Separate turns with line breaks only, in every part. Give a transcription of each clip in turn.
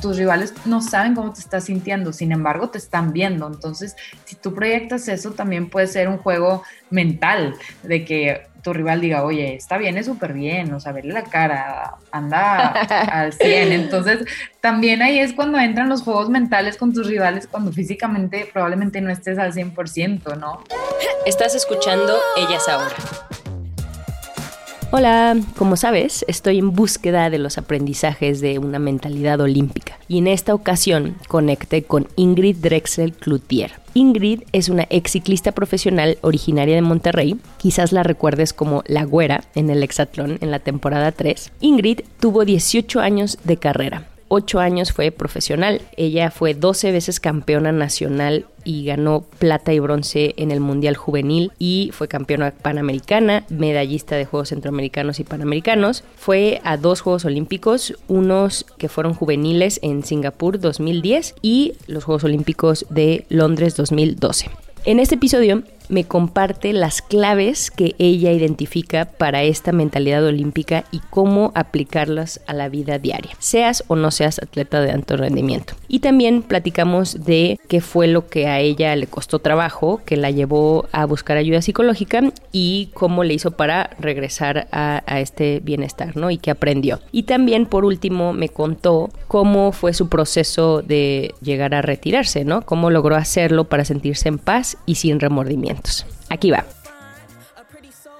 Tus rivales no saben cómo te estás sintiendo, sin embargo te están viendo. Entonces, si tú proyectas eso, también puede ser un juego mental de que tu rival diga, oye, está bien, es súper bien, o sea, verle la cara, anda al 100. Entonces, también ahí es cuando entran los juegos mentales con tus rivales, cuando físicamente probablemente no estés al 100%, ¿no?
Estás escuchando Ellas Ahora.
Hola, como sabes, estoy en búsqueda de los aprendizajes de una mentalidad olímpica y en esta ocasión conecté con Ingrid Drexel Cloutier. Ingrid es una ex ciclista profesional originaria de Monterrey, quizás la recuerdes como la güera en el hexatlón en la temporada 3. Ingrid tuvo 18 años de carrera, 8 años fue profesional. Ella fue 12 veces campeona nacional y ganó plata y bronce en el Mundial Juvenil y fue campeona panamericana, medallista de Juegos Centroamericanos y Panamericanos. Fue a dos Juegos Olímpicos, unos que fueron juveniles en Singapur 2010 y los Juegos Olímpicos de Londres 2012. En este episodio me comparte las claves que ella identifica para esta mentalidad olímpica y cómo aplicarlas a la vida diaria, seas o no seas atleta de alto rendimiento. Y también platicamos de qué fue lo que a ella le costó trabajo, que la llevó a buscar ayuda psicológica y cómo le hizo para regresar a, este bienestar, ¿no? Y qué aprendió. Y también, por último, me contó cómo fue su proceso de llegar a retirarse, ¿no? Cómo logró hacerlo para sentirse en paz y sin remordimiento. Aquí va.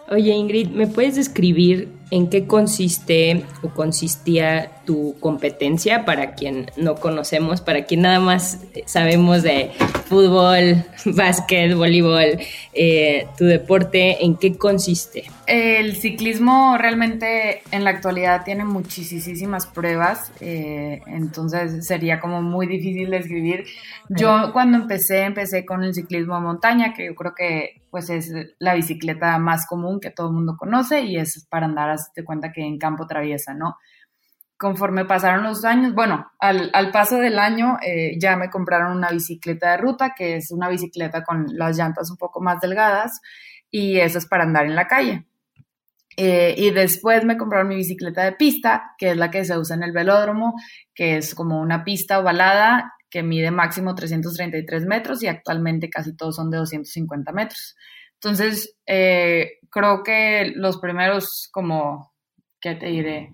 Oye Ingrid, ¿me puedes describir en qué consiste o consistía tu competencia para quien no conocemos, para quien nada más sabemos de fútbol, básquet, voleibol, eh, tu deporte, ¿en qué consiste?
El ciclismo realmente en la actualidad tiene muchísimas pruebas, eh, entonces sería como muy difícil de escribir. Yo cuando empecé, empecé con el ciclismo de montaña, que yo creo que pues es la bicicleta más común que todo el mundo conoce y es para andar, hazte cuenta que en campo traviesa, ¿no? conforme pasaron los años, bueno, al, paso del año eh, ya me compraron una bicicleta de ruta, que es una bicicleta con las llantas un poco más delgadas, y eso es para andar en la calle. Eh, y después me compraron mi bicicleta de pista, que es la que se usa en el velódromo, que es como una pista ovalada que mide máximo 333 metros y actualmente casi todos son de 250 metros. Entonces, eh, creo que los primeros como, ¿qué te diré?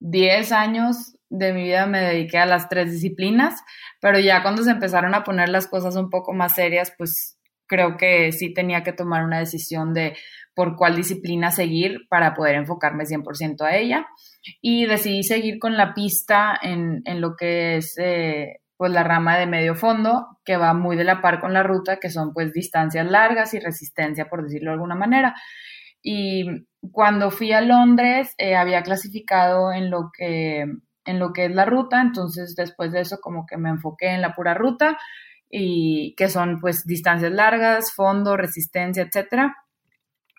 10 años de mi vida me dediqué a las tres disciplinas, pero ya cuando se empezaron a poner las cosas un poco más serias, pues creo que sí tenía que tomar una decisión de por cuál disciplina seguir para poder enfocarme 100% a ella. Y decidí seguir con la pista en, lo que es eh, pues la rama de medio fondo, que va muy de la par con la ruta, que son pues distancias largas y resistencia, por decirlo de alguna manera. Y cuando fui a Londres eh, había clasificado en lo, que, en lo que es la ruta, entonces después de eso como que me enfoqué en la pura ruta y que son pues distancias largas, fondo, resistencia, etcétera.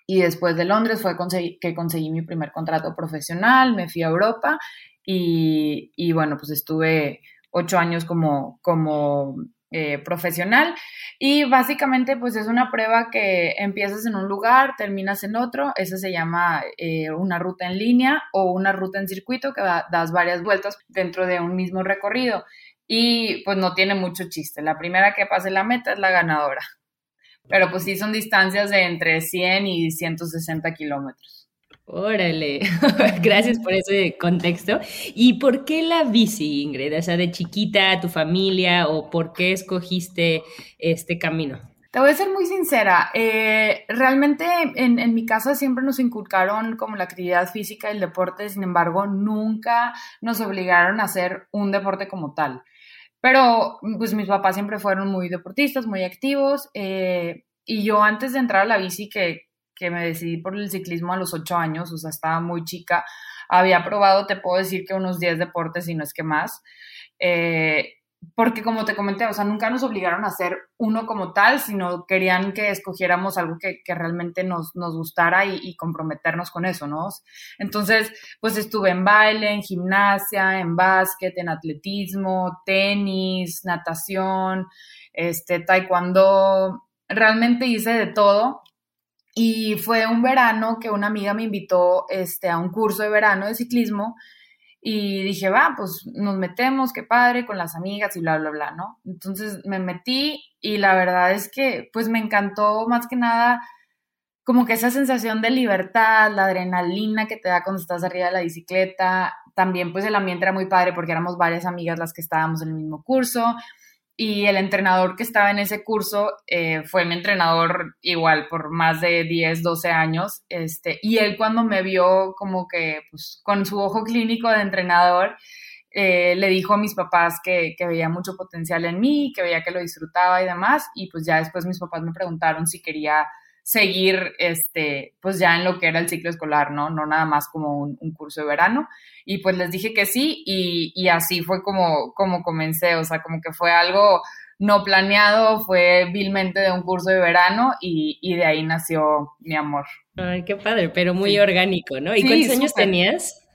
Y después de Londres fue que conseguí mi primer contrato profesional, me fui a Europa y, y bueno, pues estuve ocho años como, como eh, profesional. Y básicamente pues es una prueba que empiezas en un lugar, terminas en otro, eso se llama eh, una ruta en línea o una ruta en circuito que das varias vueltas dentro de un mismo recorrido. Y pues no tiene mucho chiste, la primera que pase la meta es la ganadora, pero pues sí son distancias de entre 100 y 160 kilómetros.
Órale, gracias por ese contexto. ¿Y por qué la bici, Ingrid? O sea, de chiquita, tu familia, o por qué escogiste este camino?
Te voy a ser muy sincera, eh, realmente en, en, mi casa siempre nos inculcaron como la actividad física y el deporte, sin embargo, nunca nos obligaron a hacer un deporte como tal. Pero pues mis papás siempre fueron muy deportistas, muy activos, eh, y yo antes de entrar a la bici, que que me decidí por el ciclismo a los ocho años, o sea, estaba muy chica. Había probado, te puedo decir que unos 10 deportes, y no es que más. Eh, porque como te comenté, o sea, nunca nos obligaron a hacer uno como tal, sino querían que escogiéramos algo que, realmente nos, gustara y, comprometernos con eso, ¿no? Entonces, pues estuve en baile, en gimnasia, en básquet, en atletismo, tenis, natación, este, taekwondo, realmente hice de todo. Y fue un verano que una amiga me invitó este, a un curso de verano de ciclismo y dije, va, pues nos metemos, qué padre, con las amigas y bla, bla, bla, ¿no? Entonces me metí y la verdad es que pues me encantó más que nada como que esa sensación de libertad, la adrenalina que te da cuando estás arriba de la bicicleta. También pues el ambiente era muy padre porque éramos varias amigas las que estábamos en el mismo curso y el entrenador que estaba en ese curso eh, fue mi entrenador igual por más de 10, 12 años, este, y él cuando me vio como que pues, con su ojo clínico de entrenador, eh, le dijo a mis papás que, que, veía mucho potencial en mí, que veía que lo disfrutaba y demás, y pues ya después mis papás me preguntaron si quería seguir, este, pues ya en lo que era el ciclo escolar, ¿no? No nada más como un, curso de verano. Y pues les dije que sí y, y, así fue como, como comencé, o sea, como que fue algo no planeado, fue vilmente de un curso de verano y, y de ahí nació mi amor.
Ay, qué padre, pero muy orgánico, ¿no? ¿Y cuántos años tenías?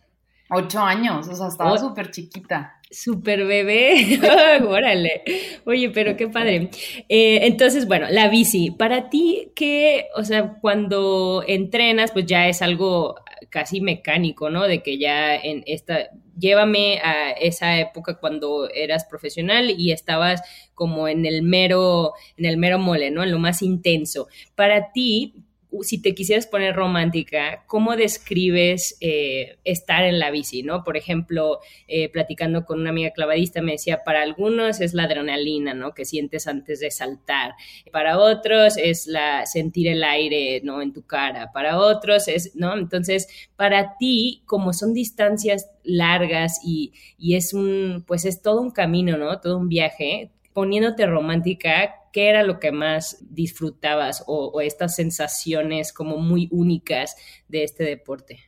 Ocho años, o sea, estaba súper chiquita.
Super bebé, órale. Oye, pero qué padre. Eh, entonces, bueno, la bici, para ti, ¿qué, o sea, cuando entrenas, pues ya es algo casi mecánico, ¿no? De que ya en esta, llévame a esa época cuando eras profesional y estabas como en el mero, en el mero mole, ¿no? En lo más intenso. Para ti, si te quisieras poner romántica, ¿cómo describes eh, estar en la bici? ¿no? Por ejemplo, eh, platicando con una amiga clavadista me decía, para algunos es la adrenalina, ¿no? Que sientes antes de saltar. Para otros es la sentir el aire, ¿no? En tu cara. Para otros es, ¿no? Entonces, para ti, como son distancias largas y, y es un, pues es todo un camino, ¿no? Todo un viaje, poniéndote romántica, ¿qué era lo que más disfrutabas o, estas sensaciones como muy únicas de este deporte?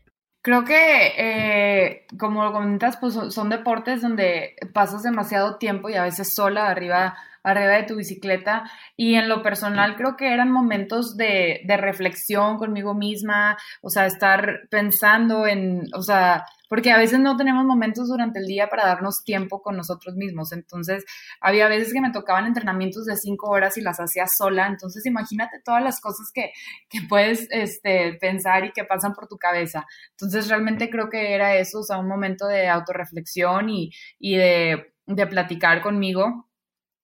Creo que, eh, como lo comentas, pues son, deportes donde pasas demasiado tiempo y a veces sola arriba, arriba de tu bicicleta. Y en lo personal creo que eran momentos de, de reflexión conmigo misma, o sea, estar pensando en, o sea, porque a veces no tenemos momentos durante el día para darnos tiempo con nosotros mismos. Entonces, había veces que me tocaban entrenamientos de cinco horas y las hacía sola. Entonces, imagínate todas las cosas que, que puedes este, pensar y que pasan por tu cabeza. Entonces, realmente creo que era eso, o sea, un momento de autorreflexión y, y de, de platicar conmigo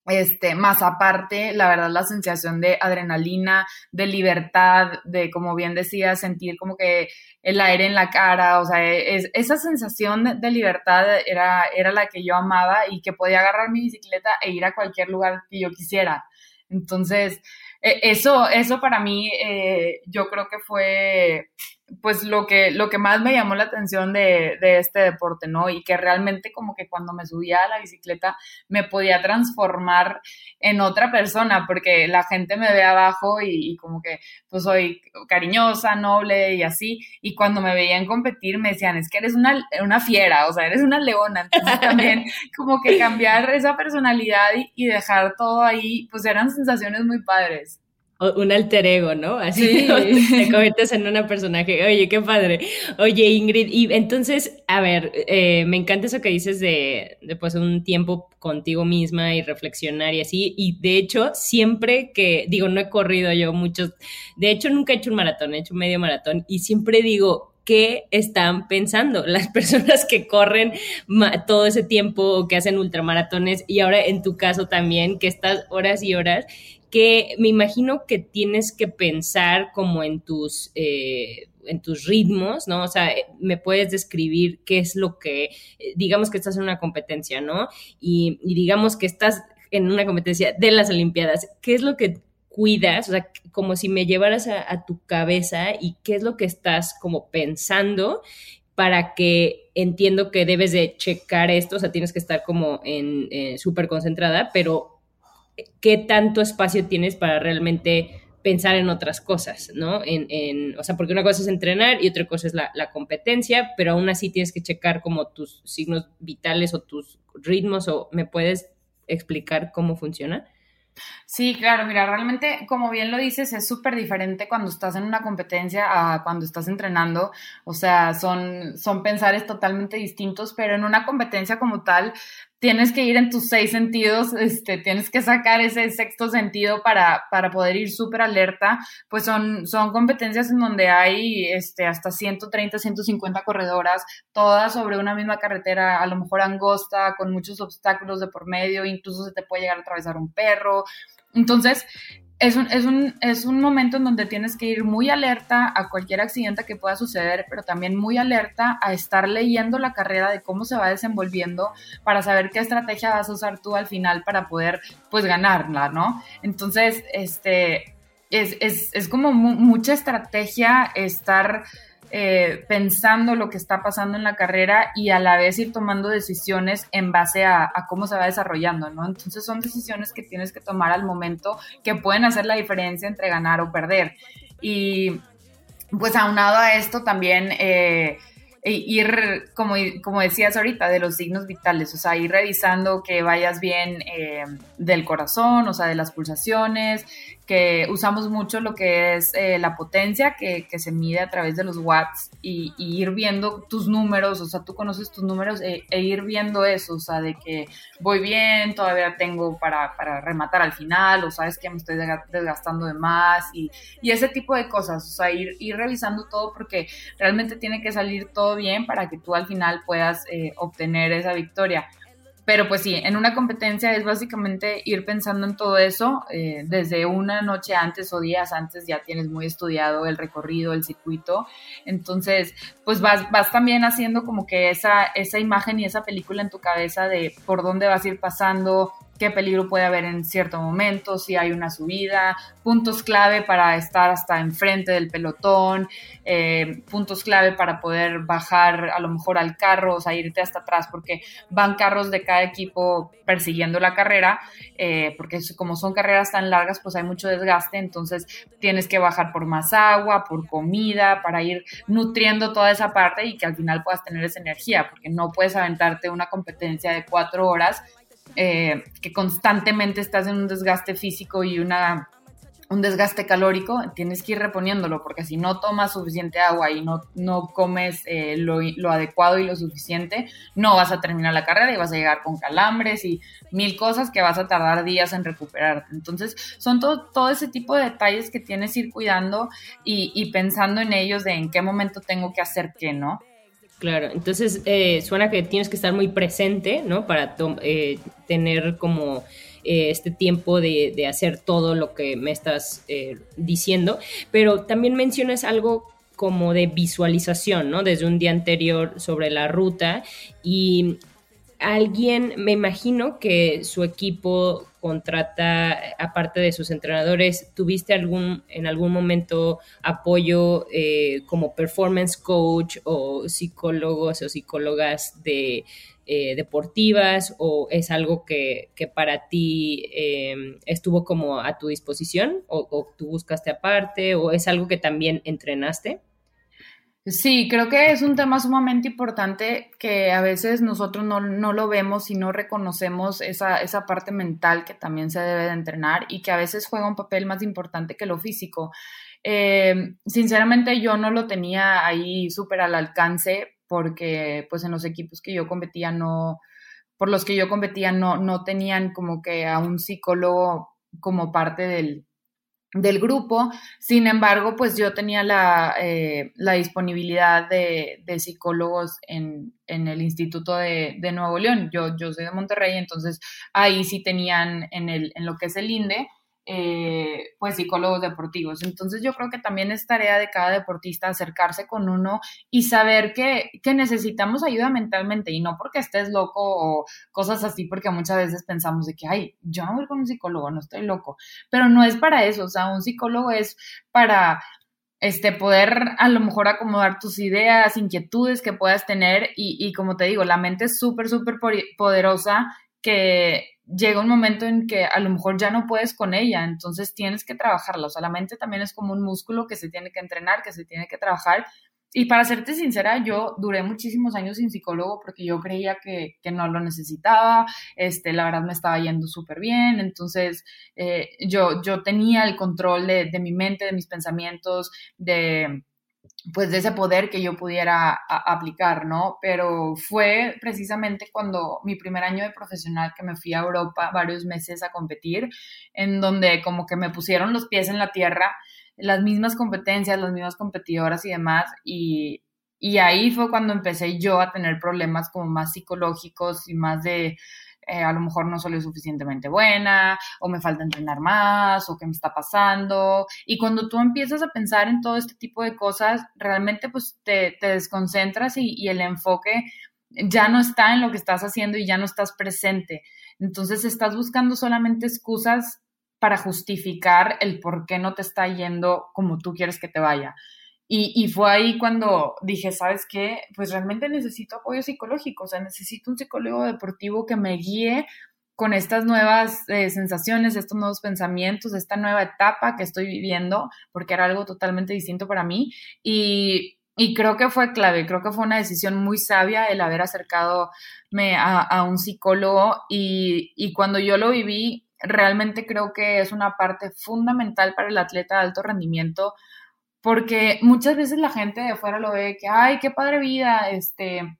este, más aparte, la verdad, la sensación de adrenalina, de libertad, de, como bien decía, sentir como que el aire en la cara, o sea, es, esa sensación de, libertad era, era la que yo amaba y que podía agarrar mi bicicleta e ir a cualquier lugar que yo quisiera. Entonces, e, eso, eso para mí, eh, yo creo que fue pues lo que, lo que más me llamó la atención de, este deporte, ¿no? Y que realmente como que cuando me subía a la bicicleta me podía transformar en otra persona, porque la gente me ve abajo y, como que pues soy cariñosa, noble y así, y cuando me veían competir me decían, es que eres una, una fiera, o sea, eres una leona, entonces también como que cambiar esa personalidad y dejar todo ahí, pues eran sensaciones muy padres
un alter ego, ¿no? Así te conviertes en una personaje. Oye, qué padre. Oye, Ingrid, y entonces, a ver, eh, me encanta eso que dices de, de, pues un tiempo contigo misma y reflexionar y así. Y de hecho, siempre que, digo, no he corrido yo muchos, de hecho nunca he hecho un maratón, he hecho un medio maratón y siempre digo, qué están pensando las personas que corren todo ese tiempo o que hacen ultramaratones y ahora en tu caso también, que estás horas y horas que me imagino que tienes que pensar como en tus, eh, en tus ritmos, ¿no? O sea, me puedes describir qué es lo que, eh, digamos que estás en una competencia, ¿no? Y, digamos que estás en una competencia de las Olimpiadas, ¿qué es lo que cuidas? O sea, como si me llevaras a, tu cabeza y qué es lo que estás como pensando para que entiendo que debes de checar esto, o sea, tienes que estar como en eh, súper concentrada, pero qué tanto espacio tienes para realmente pensar en otras cosas, ¿no? En, o sea, porque una cosa es entrenar y otra cosa es la, la, competencia, pero aún así tienes que checar como tus signos vitales o tus ritmos o me puedes explicar cómo funciona.
Sí, claro, mira, realmente, como bien lo dices, es súper diferente cuando estás en una competencia a cuando estás entrenando. O sea, son, son pensares totalmente distintos, pero en una competencia como tal, tienes que ir en tus seis sentidos, este, tienes que sacar ese sexto sentido para, para poder ir súper alerta, pues son, son competencias en donde hay este, hasta 130, 150 corredoras, todas sobre una misma carretera, a lo mejor angosta, con muchos obstáculos de por medio, incluso se te puede llegar a atravesar un perro. Entonces, es un, es, un, es un momento en donde tienes que ir muy alerta a cualquier accidente que pueda suceder, pero también muy alerta a estar leyendo la carrera de cómo se va desenvolviendo para saber qué estrategia vas a usar tú al final para poder, pues, ganarla, ¿no? Entonces, este, es, es, es como mucha estrategia estar eh, pensando lo que está pasando en la carrera y a la vez ir tomando decisiones en base a, cómo se va desarrollando, ¿no? Entonces son decisiones que tienes que tomar al momento que pueden hacer la diferencia entre ganar o perder. Y pues aunado a esto también... Eh, ir, como, como decías ahorita, de los signos vitales, o sea, ir revisando que vayas bien eh, del corazón, o sea, de las pulsaciones, que usamos mucho lo que es eh, la potencia que, se mide a través de los watts y, ir viendo tus números, o sea, tú conoces tus números e, e, ir viendo eso, o sea, de que voy bien, todavía tengo para, rematar al final, o sabes que me estoy desgastando de más y, ese tipo de cosas, o sea, ir, ir revisando todo porque realmente tiene que salir todo bien para que tú al final puedas eh, obtener esa victoria. Pero pues sí, en una competencia es básicamente ir pensando en todo eso. Eh, desde una noche antes o días antes ya tienes muy estudiado el recorrido, el circuito. Entonces, pues vas, vas también haciendo como que esa, esa imagen y esa película en tu cabeza de por dónde vas a ir pasando, qué peligro puede haber en cierto momento, si hay una subida, puntos clave para estar hasta enfrente del pelotón, eh, puntos clave para poder bajar a lo mejor al carro, o sea, irte hasta atrás, porque van carros de cada equipo persiguiendo la carrera, eh, porque como son carreras tan largas, pues hay mucho desgaste, entonces tienes que bajar por más agua, por comida, para ir nutriendo toda esa parte y que al final puedas tener esa energía, porque no puedes aventarte una competencia de cuatro horas eh, que constantemente estás en un desgaste físico y una, un desgaste calórico, tienes que ir reponiéndolo, porque si no tomas suficiente agua y no, no comes eh, lo, lo, adecuado y lo suficiente, no vas a terminar la carrera y vas a llegar con calambres y mil cosas que vas a tardar días en recuperar. Entonces, son todo, todo ese tipo de detalles que tienes que ir cuidando y pensando en ellos de en qué momento tengo que hacer qué, ¿no?
Claro, entonces eh, suena que tienes que estar muy presente, ¿no? Para eh, tener como eh, este tiempo de, hacer todo lo que me estás diciendo, pero también mencionas algo como de visualización, ¿no? Desde un día anterior sobre la ruta y alguien, me imagino que su equipo contrata, aparte de sus entrenadores, ¿tuviste algún, en algún momento apoyo eh, como performance coach o psicólogos o psicólogas de eh, deportivas o es algo que, para ti em, estuvo como a tu disposición o, o tú buscaste aparte o es algo que también entrenaste?
Sí, creo que es un tema sumamente importante que a veces nosotros no, lo vemos y no reconocemos esa, esa parte mental que también se debe de entrenar y que a veces juega un papel más importante que lo físico. Eh, sinceramente yo no lo tenía ahí súper al alcance porque pues en los equipos que yo competía no, por los que yo competía no, no tenían como que a un psicólogo como parte del, del grupo. Sin embargo, pues yo tenía la, eh, la disponibilidad de, de psicólogos en, en, el Instituto de, de, Nuevo León. Yo, yo soy de Monterrey, entonces ahí sí tenían en, el, en lo que es el INDE, eh, pues psicólogos deportivos. Entonces yo creo que también es tarea de cada deportista acercarse con uno y saber que, que, necesitamos ayuda mentalmente y no porque estés loco o cosas así, porque muchas veces pensamos de que, ay, yo no voy con un psicólogo, no estoy loco, pero no es para eso, o sea, un psicólogo es para este, poder a lo mejor acomodar tus ideas, inquietudes que puedas tener y, y como te digo, la mente es súper, súper poderosa que llega un momento en que a lo mejor ya no puedes con ella, entonces tienes que trabajarla. O sea, la mente también es como un músculo que se tiene que entrenar, que se tiene que trabajar. Y para serte sincera, yo duré muchísimos años sin psicólogo porque yo creía que, no lo necesitaba, este, la verdad me estaba yendo súper bien, entonces eh, yo, yo tenía el control de, de mi mente, de mis pensamientos, de, pues de ese poder que yo pudiera aplicar, ¿no? Pero fue precisamente cuando mi primer año de profesional que me fui a Europa varios meses a competir, en donde como que me pusieron los pies en la tierra, las mismas competencias, las mismas competidoras y demás, y, y ahí fue cuando empecé yo a tener problemas como más psicológicos y más de eh, a lo mejor no soy suficientemente buena, o me falta entrenar más, o qué me está pasando. Y cuando tú empiezas a pensar en todo este tipo de cosas, realmente pues te, desconcentras y, y el enfoque ya no está en lo que estás haciendo y ya no estás presente. Entonces estás buscando solamente excusas para justificar el por qué no te está yendo como tú quieres que te vaya. Y, fue ahí cuando dije, ¿sabes qué? Pues realmente necesito apoyo psicológico, o sea, necesito un psicólogo deportivo que me guíe con estas nuevas eh, sensaciones, estos nuevos pensamientos, esta nueva etapa que estoy viviendo, porque era algo totalmente distinto para mí. Y, creo que fue clave, creo que fue una decisión muy sabia el haber acercado a, a un psicólogo y, y cuando yo lo viví, realmente creo que es una parte fundamental para el atleta de alto rendimiento porque muchas veces la gente de afuera lo ve que, ay, qué padre vida, este,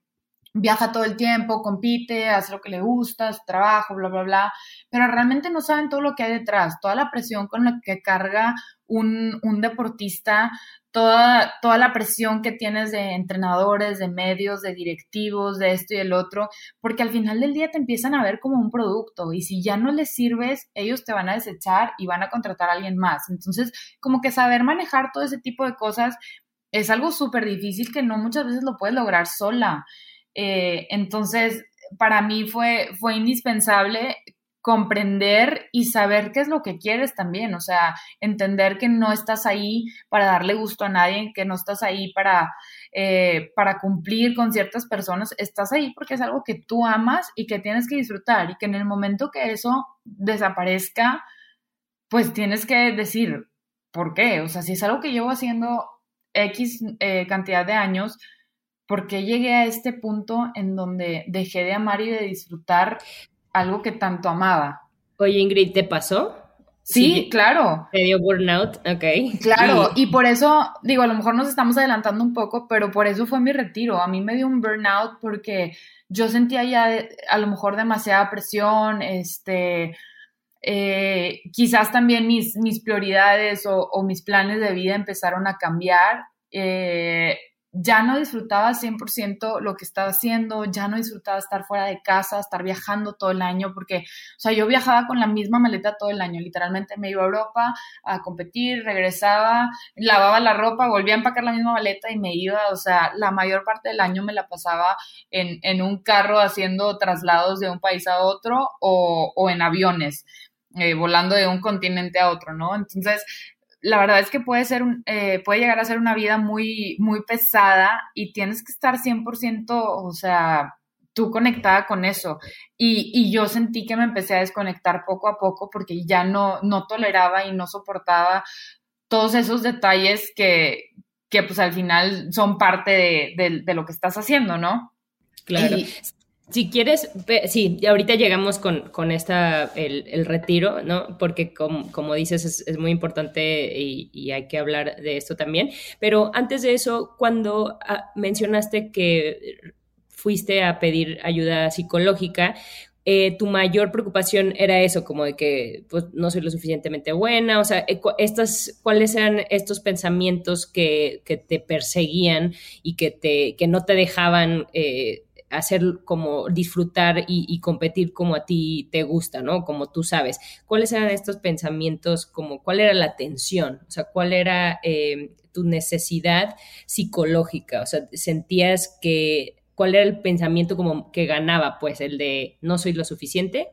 viaja todo el tiempo, compite, hace lo que le gusta, su trabajo, bla, bla, bla, pero realmente no saben todo lo que hay detrás, toda la presión con la que carga un, un deportista, toda, toda la presión que tienes de entrenadores, de medios, de directivos, de esto y el otro, porque al final del día te empiezan a ver como un producto y si ya no les sirves, ellos te van a desechar y van a contratar a alguien más. Entonces, como que saber manejar todo ese tipo de cosas es algo súper difícil que no muchas veces lo puedes lograr sola. Eh, entonces, para mí fue, fue indispensable comprender y saber qué es lo que quieres también, o sea, entender que no estás ahí para darle gusto a nadie, que no estás ahí para, eh, para cumplir con ciertas personas, estás ahí porque es algo que tú amas y que tienes que disfrutar y que en el momento que eso desaparezca, pues tienes que decir, ¿por qué? O sea, si es algo que llevo haciendo X eh, cantidad de años, ¿por qué llegué a este punto en donde dejé de amar y de disfrutar algo que tanto amaba.
Oye, Ingrid, ¿te pasó?
Sí, claro.
¿Te dio burnout? Ok.
Claro, y... por eso, digo, a lo mejor nos estamos adelantando un poco, pero por eso fue mi retiro. A mí me dio un burnout porque yo sentía ya a lo mejor demasiada presión, este, eh, quizás también mis, mis prioridades o, o, mis planes de vida empezaron a cambiar. Eh, ya no disfrutaba 100% lo que estaba haciendo, ya no disfrutaba estar fuera de casa, estar viajando todo el año, porque, o sea, yo viajaba con la misma maleta todo el año, literalmente me iba a Europa a competir, regresaba, lavaba la ropa, volvía a empacar la misma maleta y me iba, o sea, la mayor parte del año me la pasaba en, en un carro haciendo traslados de un país a otro o, o en aviones. Eh, volando de un continente a otro, ¿no? Entonces, la verdad es que puede ser un, eh, puede llegar a ser una vida muy, muy pesada y tienes que estar 100%, o sea, tú conectada con eso. Y, y, yo sentí que me empecé a desconectar poco a poco porque ya no, no toleraba y no soportaba todos esos detalles que, que pues al final son parte de, de, lo que estás haciendo, ¿no?
Claro. Si quieres, sí, ahorita llegamos con, con esta, el, retiro, ¿no? Porque como, dices, es, muy importante y, hay que hablar de esto también. Pero antes de eso, cuando ah, mencionaste que fuiste a pedir ayuda psicológica, eh, tu mayor preocupación era eso, como de que pues, no soy lo suficientemente buena, o sea, eh, estas, ¿cuáles eran estos pensamientos que, que te perseguían y que, te, que no te dejaban... Eh, hacer como disfrutar y, competir como a ti te gusta, ¿no? Como tú sabes. ¿Cuáles eran estos pensamientos? Como, ¿Cuál era la tensión? O sea, ¿cuál era eh, tu necesidad psicológica? O sea, ¿sentías que, cuál era el pensamiento como que ganaba? Pues el de no soy lo suficiente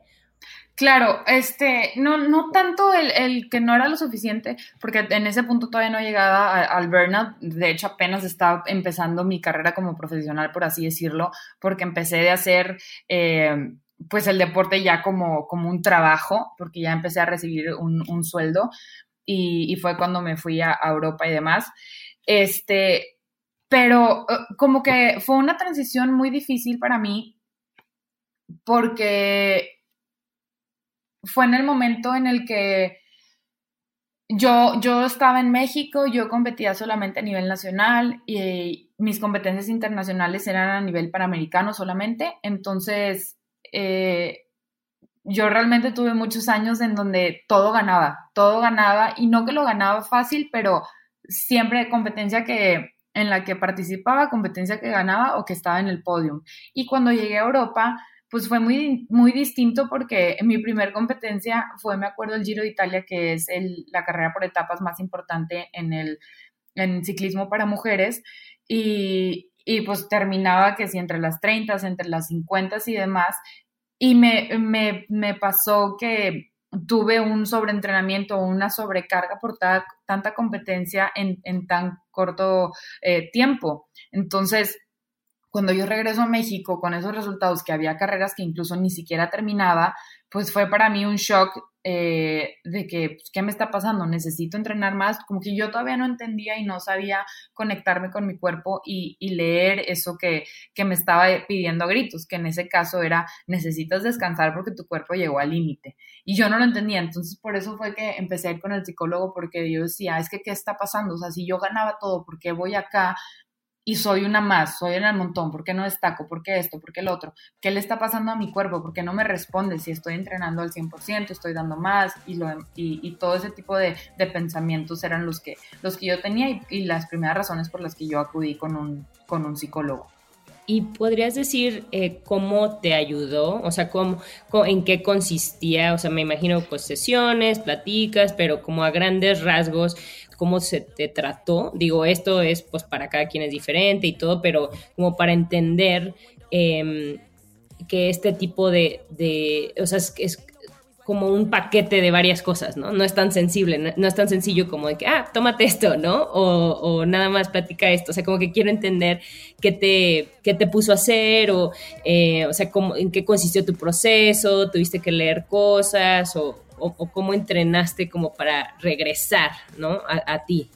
Claro, este, no, no tanto el, que no era lo suficiente, porque en ese punto todavía no llegaba al burnout, de hecho apenas estaba empezando mi carrera como profesional, por así decirlo, porque empecé de hacer, eh, pues el deporte ya como, como un trabajo, porque ya empecé a recibir un, sueldo y, fue cuando me fui a, Europa y demás. Este, pero eh, como que fue una transición muy difícil para mí porque fue en el momento en el que yo, yo estaba en México, yo competía solamente a nivel nacional y mis competencias internacionales eran a nivel panamericano solamente. Entonces, eh, yo realmente tuve muchos años en donde todo ganaba, todo ganaba y no que lo ganaba fácil, pero siempre competencia que en la que participaba, competencia que ganaba o que estaba en el podio. Y cuando llegué a Europa, pues fue muy, muy distinto porque mi primer competencia fue, me acuerdo, el Giro de Italia, que es la carrera por etapas más importante en el ciclismo para mujeres. Y, y pues terminaba que si entre las 30, entre las 50 y demás. Y me, me, me pasó que tuve un sobreentrenamiento o una sobrecarga por tanta competencia en, en tan corto eh, tiempo. Entonces, cuando yo regreso a México con esos resultados, que había carreras que incluso ni siquiera terminaba, pues fue para mí un shock eh, de que, pues, ¿qué me está pasando? Necesito entrenar más. Como que yo todavía no entendía y no sabía conectarme con mi cuerpo y, leer eso que, que, me estaba pidiendo a gritos, que en ese caso era, necesitas descansar porque tu cuerpo llegó al límite. Y yo no lo entendía. Entonces, por eso fue que empecé a ir con el psicólogo, porque yo decía, es que, ¿qué está pasando? O sea, si yo ganaba todo, ¿por qué voy acá y soy una más, soy en el montón, ¿por qué no destaco? ¿Por qué esto? ¿Por qué el otro? ¿Qué le está pasando a mi cuerpo? ¿Por qué no me responde si estoy entrenando al 100%, estoy dando más? Y, lo, y, todo ese tipo de, pensamientos eran los que, los que yo tenía y, las primeras razones por las que yo acudí con un, con un psicólogo.
¿Y podrías decir eh, cómo te ayudó? O sea, cómo, en qué consistía? O sea, me imagino pues sesiones, platicas, pero como a grandes rasgos, cómo se te trató. Digo, esto es pues para cada quien es diferente y todo, pero como para entender em, que este tipo de, o sea, es, como un paquete de varias cosas, ¿no? No es tan sensible, no, es tan sencillo como de que, ah, tómate esto, ¿no? O, nada más platica esto, o sea, como que quiero entender qué te, qué te puso a hacer, o, eh, o sea, cómo, en qué consistió tu proceso, tuviste que leer cosas, o, o, cómo entrenaste como para regresar, ¿no? A, ti.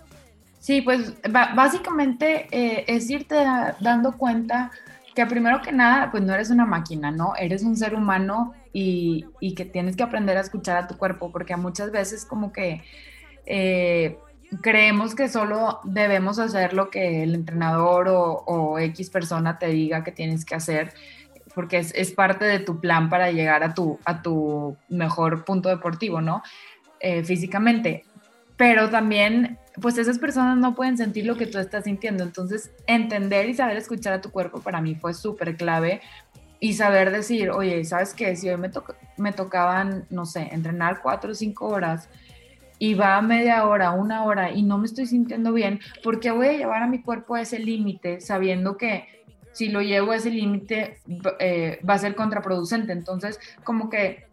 Sí, pues básicamente eh, es irte dando cuenta que primero que nada, pues no eres una máquina, ¿no? Eres un ser humano y, que tienes que aprender a escuchar a tu cuerpo, porque muchas veces como que eh, creemos que solo debemos hacer lo que el entrenador o, X persona te diga que tienes que hacer porque es, parte de tu plan para llegar a tu, a tu mejor punto deportivo, ¿no? Eh, físicamente. Pero también, pues esas personas no pueden sentir lo que tú estás sintiendo. Entonces, entender y saber escuchar a tu cuerpo para mí fue súper clave. Y saber decir, oye, ¿sabes qué? Si hoy me, me tocaban, no sé, entrenar cuatro o cinco horas y va a media hora, una hora y no me estoy sintiendo bien, ¿por qué voy a llevar a mi cuerpo a ese límite sabiendo que si lo llevo a ese límite eh, va a ser contraproducente. Entonces, como que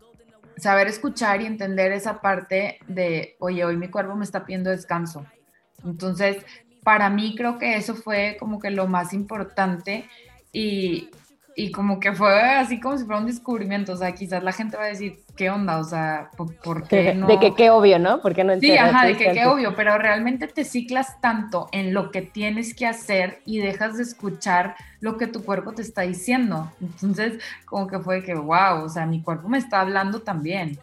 saber escuchar y entender esa parte de, oye, hoy mi cuerpo me está pidiendo descanso. Entonces, para mí creo que eso fue como que lo más importante y, y como que fue así como si fuera un descubrimiento, o sea, quizás la gente va a decir, ¿qué onda? O sea, ¿por, qué no?
De que qué obvio, ¿no? Porque no
Sí, ajá, de que qué obvio, pero realmente te ciclas tanto en lo que tienes que hacer y dejas de escuchar lo que tu cuerpo te está diciendo. Entonces, como que fue que, wow, o sea, mi cuerpo me está hablando también.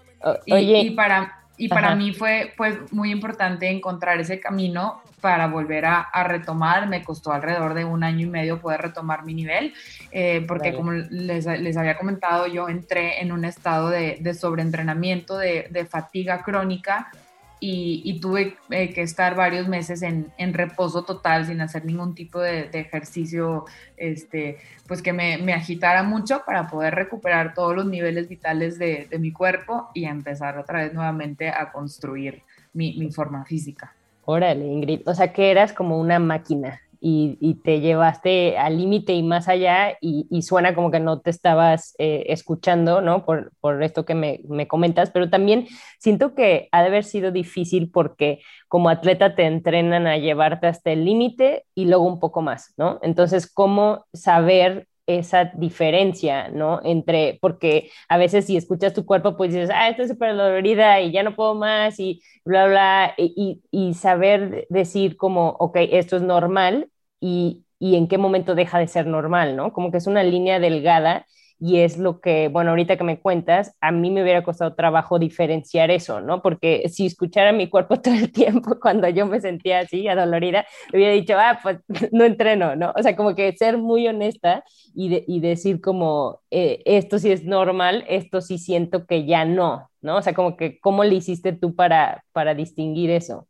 y, para, y para mí fue pues muy importante encontrar ese camino para volver a, retomar. Me costó alrededor de un año y medio poder retomar mi nivel, eh, porque como les, había comentado, yo entré en un estado de, de sobreentrenamiento, de, de fatiga crónica y, tuve eh, que estar varios meses en, reposo total sin hacer ningún tipo de, ejercicio este, pues que me, agitara mucho para poder recuperar todos los niveles vitales de, mi cuerpo y empezar otra vez nuevamente a construir mi, mi forma física.
Órale, Ingrid, o sea que eras como una máquina y, te llevaste al límite y más allá y, suena como que no te estabas eh, escuchando, ¿no? Por, esto que me, me, comentas, pero también siento que ha de haber sido difícil porque como atleta te entrenan a llevarte hasta el límite y luego un poco más, ¿no? Entonces, ¿cómo saber esa diferencia, ¿no? Entre, porque a veces si escuchas tu cuerpo, pues dices, ah, estoy súper dolorida y ya no puedo más y bla, bla, y, y, saber decir como, ok, esto es normal y, y en qué momento deja de ser normal, ¿no? Como que es una línea delgada y es lo que, bueno, ahorita que me cuentas, a mí me hubiera costado trabajo diferenciar eso, ¿no? Porque si escuchara mi cuerpo todo el tiempo cuando yo me sentía así, adolorida, hubiera dicho, ah, pues no entreno, ¿no? O sea, como que ser muy honesta y, y decir como, eh, esto sí es normal, esto sí siento que ya no, ¿no? O sea, como que, ¿cómo le hiciste tú para, para distinguir eso?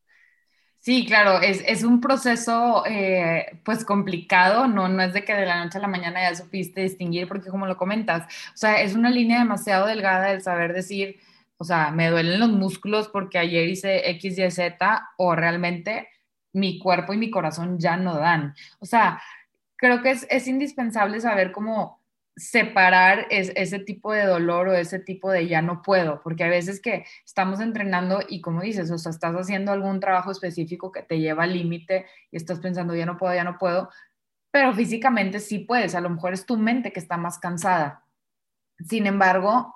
Sí, claro, es, es un proceso eh, pues complicado, no, no es de que de la noche a la mañana ya supiste distinguir, porque como lo comentas, o sea, es una línea demasiado delgada el saber decir, o sea, me duelen los músculos porque ayer hice X, Y, Z, o realmente mi cuerpo y mi corazón ya no dan. O sea, creo que es, es indispensable saber cómo separar ese tipo de dolor o ese tipo de ya no puedo, porque a veces que estamos entrenando y como dices, o sea, estás haciendo algún trabajo específico que te lleva al límite y estás pensando ya no puedo, ya no puedo, pero físicamente sí puedes, a lo mejor es tu mente que está más cansada. Sin embargo,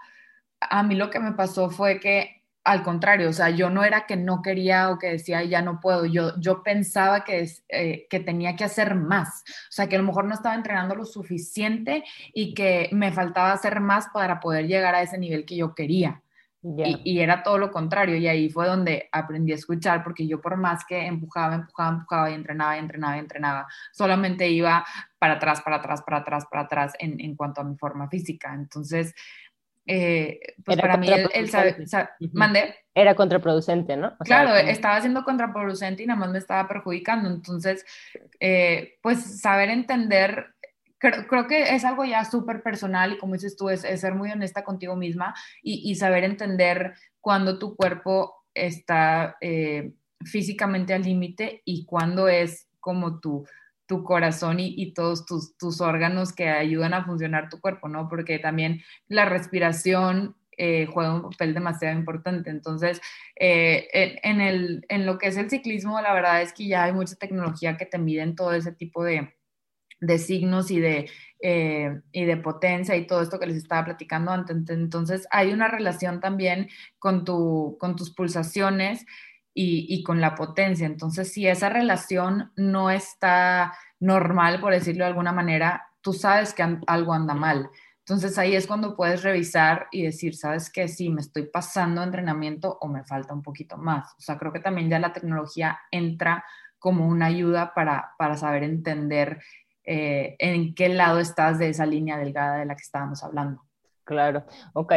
a mí lo que me pasó fue que al contrario, o sea, yo no era que no quería o que decía ya no puedo, yo, yo pensaba que, eh, que tenía que hacer más, o sea, que a lo mejor no estaba entrenando lo suficiente y que me faltaba hacer más para poder llegar a ese nivel que yo quería. Y, y, era todo lo contrario, y ahí fue donde aprendí a escuchar, porque yo por más que empujaba, empujaba, empujaba y entrenaba y entrenaba y entrenaba, solamente iba para atrás, para atrás, para atrás, para atrás en, en cuanto a mi forma física. Entonces, eh, pues para mí el, mandé.
Era contraproducente, ¿no?
claro, estaba siendo contraproducente y nada más me estaba perjudicando. Entonces, eh, pues saber entender, creo, que es algo ya súper personal y como dices tú, es, ser muy honesta contigo misma y, saber entender cuando tu cuerpo está eh, físicamente al límite y cuando es como tu tu corazón y, todos tus, órganos que ayudan a funcionar tu cuerpo, ¿no? Porque también la respiración eh, juega un papel demasiado importante. Entonces, eh, en, lo que es el ciclismo, la verdad es que ya hay mucha tecnología que te miden todo ese tipo de, signos y de, eh, y de potencia y todo esto que les estaba platicando antes. Entonces, hay una relación también con tus pulsaciones y, con la potencia. Entonces, si esa relación no está normal, por decirlo de alguna manera, tú sabes que algo anda mal. Entonces ahí es cuando puedes revisar y decir, ¿sabes qué? Sí, me estoy pasando entrenamiento o me falta un poquito más. O sea, creo que también ya la tecnología entra como una ayuda para, para saber entender eh, en qué lado estás de esa línea delgada de la que estábamos hablando.
Claro, ok.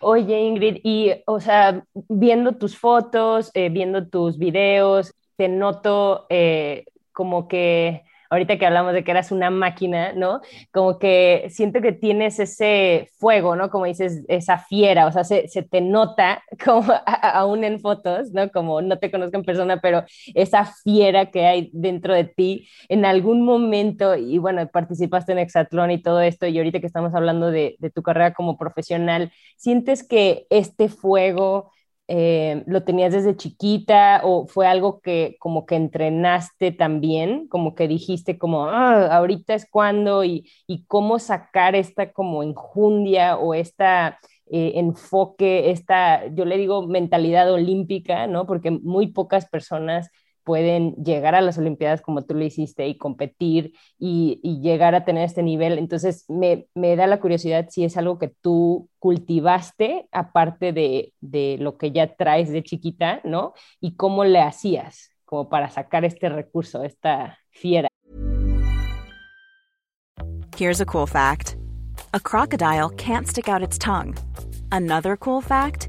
Oye, Ingrid, y, o sea, viendo tus fotos, eh, viendo tus videos, te noto eh, como que ahorita que hablamos de que eras una máquina, ¿no? Como que siento que tienes ese fuego, ¿no? Como dices, esa fiera, o sea, se, te nota como aún en fotos, ¿no? Como no te conozco en persona, pero esa fiera que hay dentro de ti en algún momento, y bueno, participaste en Exatlón y todo esto, y ahorita que estamos hablando de, de tu carrera como profesional, ¿sientes que este fuego eh, lo tenías desde chiquita o fue algo que como que entrenaste también, como que dijiste como, ah, ahorita es cuando y, cómo sacar esta como enjundia o esta eh, enfoque, esta, yo le digo mentalidad olímpica, ¿no? Porque muy pocas personas pueden llegar a las Olimpiadas como tú lo hiciste y competir y, llegar a tener este nivel. Entonces, me, da la curiosidad si es algo que tú cultivaste, aparte de, de, lo que ya traes de chiquita, ¿no? Y cómo le hacías como para sacar este recurso, esta fiera.
Here's a cool fact. A crocodile can't stick out its tongue. Another cool fact,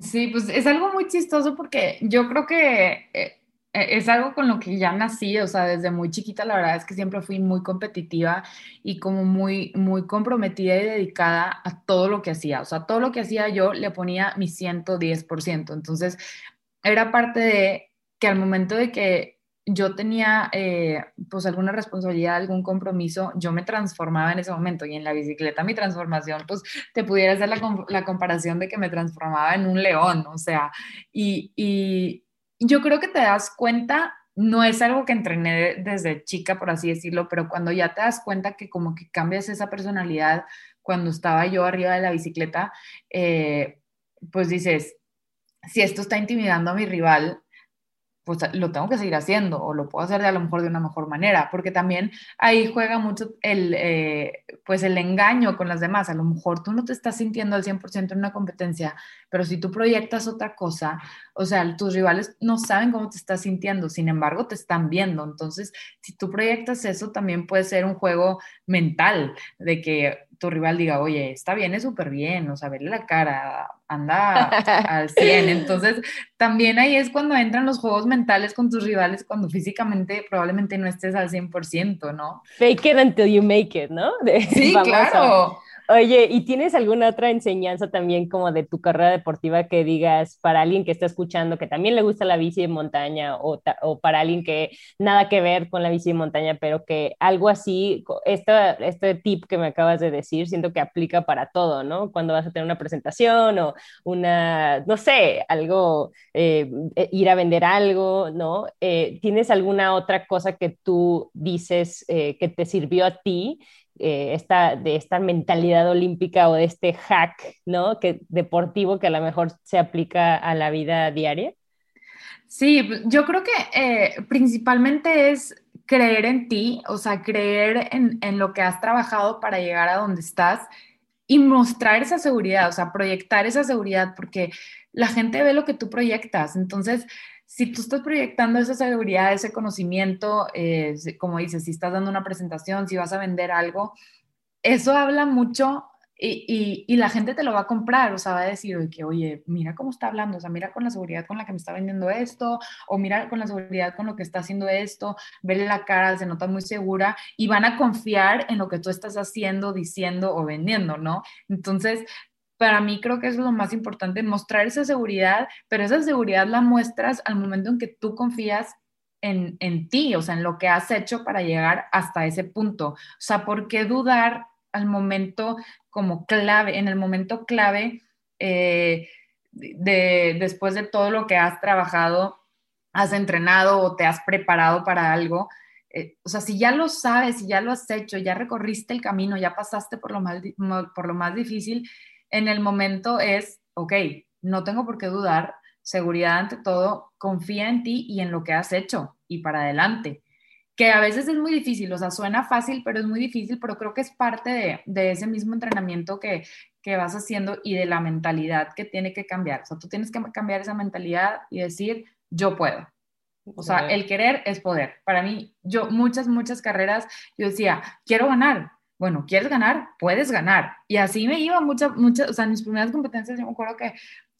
Sí, pues es algo muy chistoso porque yo creo que. Eh, e, es algo con lo que ya nací, o sea, desde muy chiquita la verdad es que siempre fui muy competitiva y como muy, muy comprometida y dedicada a todo lo que hacía, o sea, todo lo que hacía yo le ponía mi 110%, entonces era parte de que al momento de que yo tenía eh, pues alguna responsabilidad, algún compromiso, yo me transformaba en ese momento y en la bicicleta mi transformación, pues te pudiera hacer la, comparación de que me transformaba en un león, o sea, y, y yo creo que te das cuenta, no es algo que entrené desde chica, por así decirlo, pero cuando ya te das cuenta que como que cambias esa personalidad, cuando estaba yo arriba de la bicicleta, eh, pues dices, si esto está intimidando a mi rival, pues lo tengo que seguir haciendo o lo puedo hacer de a lo mejor de una mejor manera, porque también ahí juega mucho el, eh, pues el engaño con las demás. A lo mejor tú no te estás sintiendo al 100% en una competencia, pero si tú proyectas otra cosa, o sea, tus rivales no saben cómo te estás sintiendo, sin embargo, te están viendo. Entonces, si tú proyectas eso, también puede ser un juego mental de que tu rival diga, oye, está bien, es súper bien, o sea, verle la cara, anda al 100. Entonces, también ahí es cuando entran los juegos mentales con tus rivales, cuando físicamente probablemente no estés al 100%, ¿no?
Fake it until you make it, ¿no?
sí, claro.
Oye, ¿y tienes alguna otra enseñanza también como de tu carrera deportiva que digas para alguien que está escuchando que también le gusta la bici de montaña o, o para alguien que nada que ver con la bici de montaña, pero que algo así, este, tip que me acabas de decir, siento que aplica para todo, ¿no? Cuando vas a tener una presentación o una, no sé, algo, eh, eh, ir a vender algo, ¿no? Eh, ¿Tienes alguna otra cosa que tú dices que te sirvió a ti? Eh, esta, de esta mentalidad olímpica o de este hack, ¿no? Que, deportivo que a lo mejor se aplica a la vida diaria?
Sí, yo creo que eh, principalmente es creer en ti, o sea, creer en, en lo que has trabajado para llegar a donde estás y mostrar esa seguridad, o sea, proyectar esa seguridad, porque la gente ve lo que tú proyectas. Entonces, si tú estás proyectando esa seguridad, ese conocimiento, eh, como dices, si estás dando una presentación, si vas a vender algo, eso habla mucho y, la gente te lo va a comprar, o sea, va a decir que, oye, mira cómo está hablando, o sea, mira con la seguridad con la que me está vendiendo esto, o mira con la seguridad con lo que está haciendo esto, verle la cara, se nota muy segura, y van a confiar en lo que tú estás haciendo, diciendo o vendiendo, ¿no? Entonces, para mí creo que es lo más importante, mostrar esa seguridad, pero esa seguridad la muestras al momento en que tú confías en, en, ti, o sea, en lo que has hecho para llegar hasta ese punto. O sea, ¿por qué dudar al momento como clave, en el momento clave eh, de, después de todo lo que has trabajado, has entrenado o te has preparado para algo? Eh, o sea, si ya lo sabes, si ya lo has hecho, ya recorriste el camino, ya pasaste por lo más, por lo más difícil, en el momento es, ok, no tengo por qué dudar, seguridad ante todo, confía en ti y en lo que has hecho y para adelante. Que a veces es muy difícil, o sea, suena fácil, pero es muy difícil, pero creo que es parte de, ese mismo entrenamiento que, que vas haciendo y de la mentalidad que tiene que cambiar. O sea, tú tienes que cambiar esa mentalidad y decir, yo puedo. O sea, el querer es poder. Para mí, yo muchas, muchas carreras, yo decía, quiero ganar, bueno, ¿quieres ganar? Puedes ganar. Y así me iba muchas, muchas, o sea, mis primeras competencias yo me acuerdo que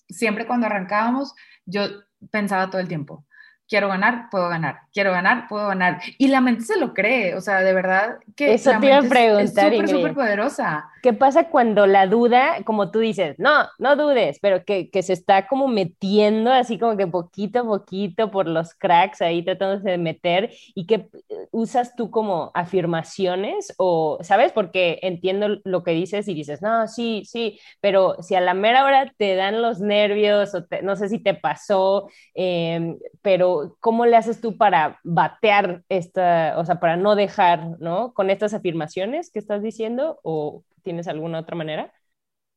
siempre cuando arrancábamos, yo pensaba todo el tiempo, quiero ganar, puedo ganar, quiero ganar, puedo ganar. Y la mente se lo cree, o sea, de verdad que
Eso te iba a preguntar,
es súper, súper poderosa.
¿Qué pasa cuando la duda, como tú dices, no, no dudes, pero que, que, se está como metiendo así como que poquito a poquito por los cracks ahí tratándose de meter y que eh, usas tú como afirmaciones o, ¿sabes? Porque entiendo lo que dices y dices, no, sí, sí, pero si a la mera hora te dan los nervios o no sé si te pasó, eh, pero ¿cómo le haces tú para batear esta, o sea, para no dejar, ¿no? Con estas afirmaciones que estás diciendo o tienes alguna otra manera?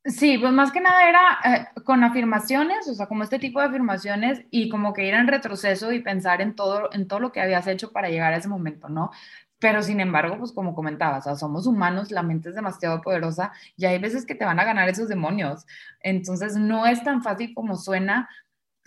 Sí, pues más que nada era eh, con afirmaciones, o sea, como este tipo de afirmaciones y como que ir en retroceso y pensar en todo, en todo lo que habías hecho para llegar a ese momento, ¿no? Pero sin embargo, pues como comentabas, o sea, somos humanos, la mente es demasiado poderosa y hay veces que te van a ganar esos demonios. Entonces, no es tan fácil como suena,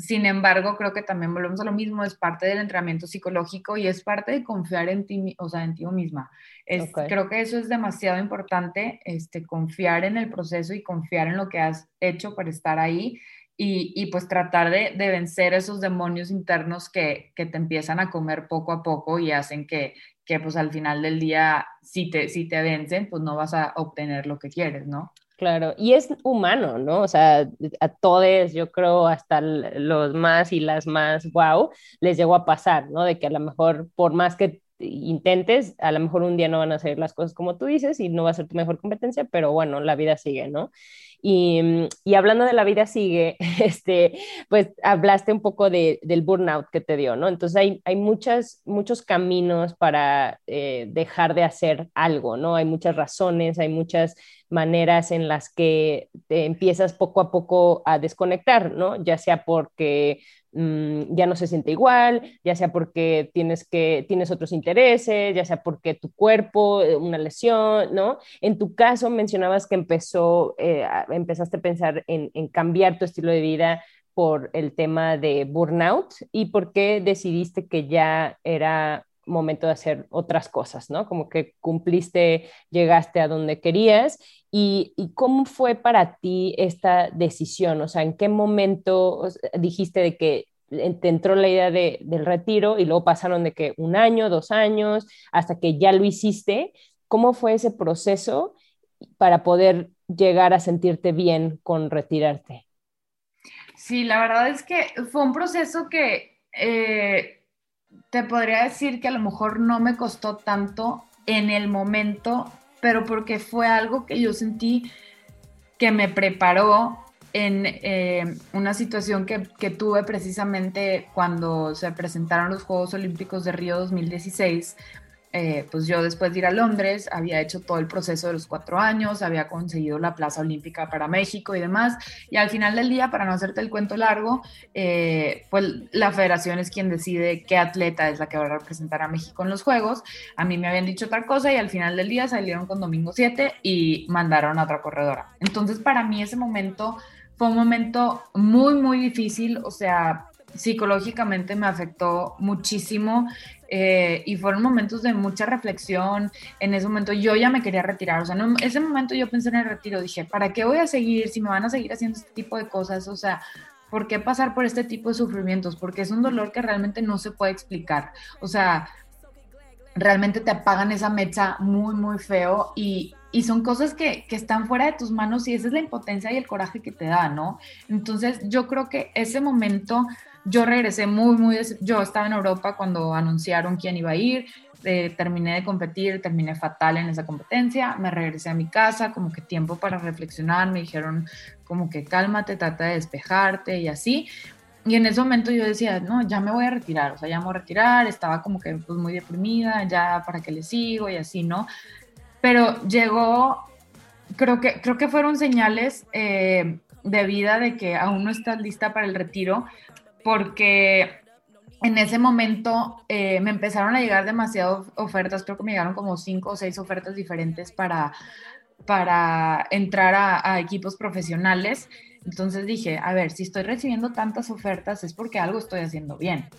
sin embargo, creo que también volvemos a lo mismo, es parte del entrenamiento psicológico y es parte de confiar en ti, o sea, en ti misma. Es, Creo que eso es demasiado importante, este, confiar en el proceso y confiar en lo que has hecho para estar ahí y, pues tratar de, vencer esos demonios internos que, te empiezan a comer poco a poco y hacen que, que pues al final del día, si te, si te vencen, pues no vas a obtener lo que quieres, ¿no?
Claro, y es humano, ¿no? O sea, a todos, yo creo, hasta los más y las más wow, les llegó a pasar, ¿no? De que a lo mejor, por más que intentes, a lo mejor un día no van a salir las cosas como tú dices y no va a ser tu mejor competencia, pero bueno, la vida sigue, ¿no? Y, y hablando de la vida sigue, este, pues hablaste un poco de, del burnout que te dio, ¿no? Entonces hay, hay muchas, muchos caminos para eh, dejar de hacer algo, ¿no? Hay muchas razones, hay muchas maneras en las que te empiezas poco a poco a desconectar, ¿no? Ya sea porque Mm, ya no se siente igual, ya sea porque tienes, que, tienes otros intereses, ya sea porque tu cuerpo, eh, una lesión, ¿no? En tu caso mencionabas que empezó, eh, empezaste a pensar en, cambiar tu estilo de vida por el tema de burnout y por qué decidiste que ya era momento de hacer otras cosas, ¿no? Como que cumpliste, llegaste a donde querías y, y, cómo fue para ti esta decisión, o sea, en qué momento dijiste de que te entró la idea de, del retiro y luego pasaron de que un año, dos años, hasta que ya lo hiciste, ¿cómo fue ese proceso para poder llegar a sentirte bien con retirarte?
Sí, la verdad es que fue un proceso que... Eh, te podría decir que a lo mejor no me costó tanto en el momento, pero porque fue algo que yo sentí que me preparó en eh, una situación que, que, tuve precisamente cuando se presentaron los Juegos Olímpicos de Río 2016, eh, pues yo después de ir a Londres había hecho todo el proceso de los cuatro años, había conseguido la plaza olímpica para México y demás, y al final del día, para no hacerte el cuento largo, eh, pues la federación es quien decide qué atleta es la que va a representar a México en los Juegos. A mí me habían dicho otra cosa y al final del día salieron con Domingo 7 y mandaron a otra corredora. Entonces para mí ese momento fue un momento muy, muy difícil, o sea, psicológicamente me afectó muchísimo eh, y fueron momentos de mucha reflexión. En ese momento yo ya me quería retirar, o sea, en ese momento yo pensé en el retiro, dije, ¿para qué voy a seguir si me van a seguir haciendo este tipo de cosas? O sea, ¿por qué pasar por este tipo de sufrimientos? Porque es un dolor que realmente no se puede explicar. O sea, realmente te apagan esa mecha muy, muy feo y, y son cosas que, que, están fuera de tus manos y esa es la impotencia y el coraje que te da, ¿no? Entonces yo creo que ese momento yo regresé muy, muy, yo estaba en Europa cuando anunciaron quién iba a ir, eh, terminé de competir, terminé fatal en esa competencia, me regresé a mi casa, como que tiempo para reflexionar, me dijeron como que cálmate, trata de despejarte y así. Y en ese momento yo decía, no, ya me voy a retirar, o sea, ya me voy a retirar, estaba como que pues muy deprimida, ya para qué le sigo y así, ¿no? Pero llegó, creo que, creo que fueron señales eh, de vida de que aún no estás lista para el retiro, porque en ese momento eh, me empezaron a llegar demasiadas ofertas, creo que me llegaron como cinco o seis ofertas diferentes para, para entrar a, equipos profesionales. Entonces dije, a ver, si estoy recibiendo tantas ofertas es porque algo estoy haciendo bien,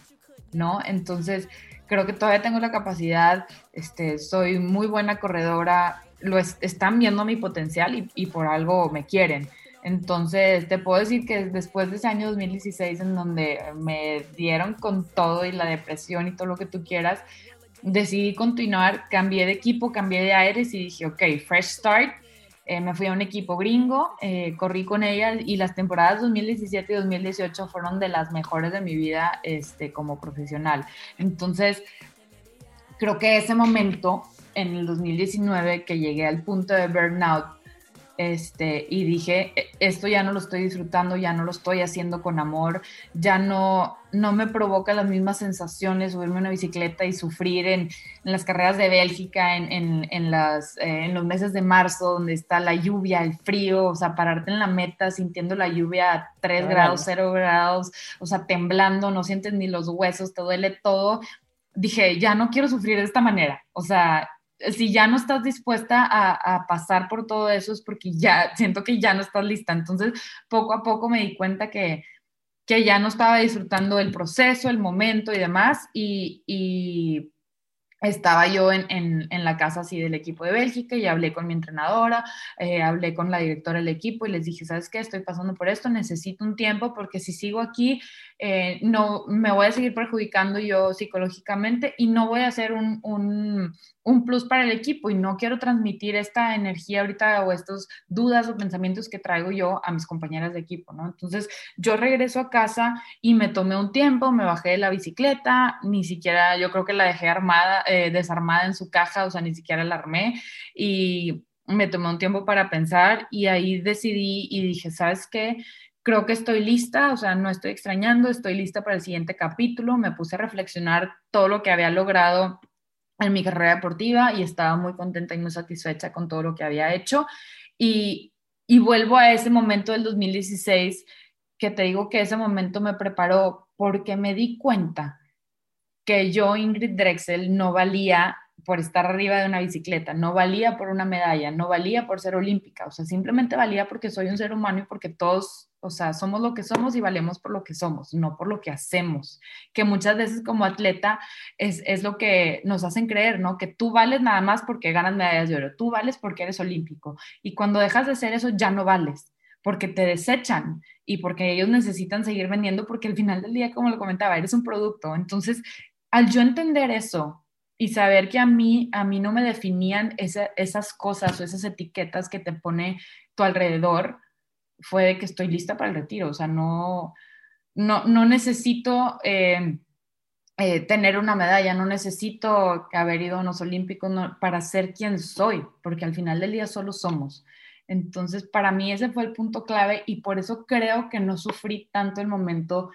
¿no? Entonces creo que todavía tengo la capacidad, este, soy muy buena corredora, lo están viendo mi potencial y, y por algo me quieren. Entonces, te puedo decir que después de ese año 2016 en donde me dieron con todo y la depresión y todo lo que tú quieras, decidí continuar, cambié de equipo, cambié de aires y dije, ok, fresh start. Eh, me fui a un equipo gringo, eh, corrí con ella y las temporadas 2017 y 2018 fueron de las mejores de mi vida este, como profesional. Entonces, creo que ese momento, en el 2019, que llegué al punto de burnout, este, y dije, e, esto ya no lo estoy disfrutando, ya no lo estoy haciendo con amor, ya no, no me provoca las mismas sensaciones subirme a una bicicleta y sufrir en, las carreras de Bélgica, en, las, eh, en los meses de marzo, donde está la lluvia, el frío, o sea, pararte en la meta sintiendo la lluvia a 3 grados, 0 grados, o sea, temblando, no sientes ni los huesos, te duele todo. Dije, ya no quiero sufrir de esta manera, o sea, si ya no estás dispuesta a, pasar por todo eso es porque ya siento que ya no estás lista. Entonces, poco a poco me di cuenta que, ya no estaba disfrutando el proceso, el momento y demás. Y, estaba yo en, en, la casa así del equipo de Bélgica y hablé con mi entrenadora, eh, hablé con la directora del equipo y les dije, ¿sabes qué? Estoy pasando por esto, necesito un tiempo porque si sigo aquí, eh, no me voy a seguir perjudicando yo psicológicamente y no voy a hacer un, un, un, plus para el equipo y no quiero transmitir esta energía ahorita o estas dudas o pensamientos que traigo yo a mis compañeras de equipo, ¿no? Entonces yo regreso a casa y me tomé un tiempo, me bajé de la bicicleta, ni siquiera yo creo que la dejé armada, eh, desarmada en su caja, o sea, ni siquiera la armé y me tomé un tiempo para pensar y ahí decidí y dije, ¿sabes qué? Creo que estoy lista, o sea, no estoy extrañando, estoy lista para el siguiente capítulo. Me puse a reflexionar todo lo que había logrado en mi carrera deportiva y estaba muy contenta y muy satisfecha con todo lo que había hecho. Y, y vuelvo a ese momento del 2016, que te digo que ese momento me preparó porque me di cuenta que yo, Ingrid Drexel, no valía por estar arriba de una bicicleta, no valía por una medalla, no valía por ser olímpica, o sea, simplemente valía porque soy un ser humano y porque todos o sea, somos lo que somos y valemos por lo que somos, no por lo que hacemos, que muchas veces como atleta es, lo que nos hacen creer, ¿no? Que tú vales nada más porque ganas medallas de oro, tú vales porque eres olímpico y cuando dejas de ser eso ya no vales, porque te desechan y porque ellos necesitan seguir vendiendo porque al final del día, como lo comentaba, eres un producto. Entonces, al yo entender eso y saber que a mí, a mí no me definían esas cosas o esas etiquetas que te pone tu alrededor, fue de que estoy lista para el retiro, o sea, no, no, no necesito eh, eh, tener una medalla, no necesito haber ido a unos olímpicos para ser quien soy, porque al final del día solo somos. Entonces, para mí ese fue el punto clave y por eso creo que no sufrí tanto el momento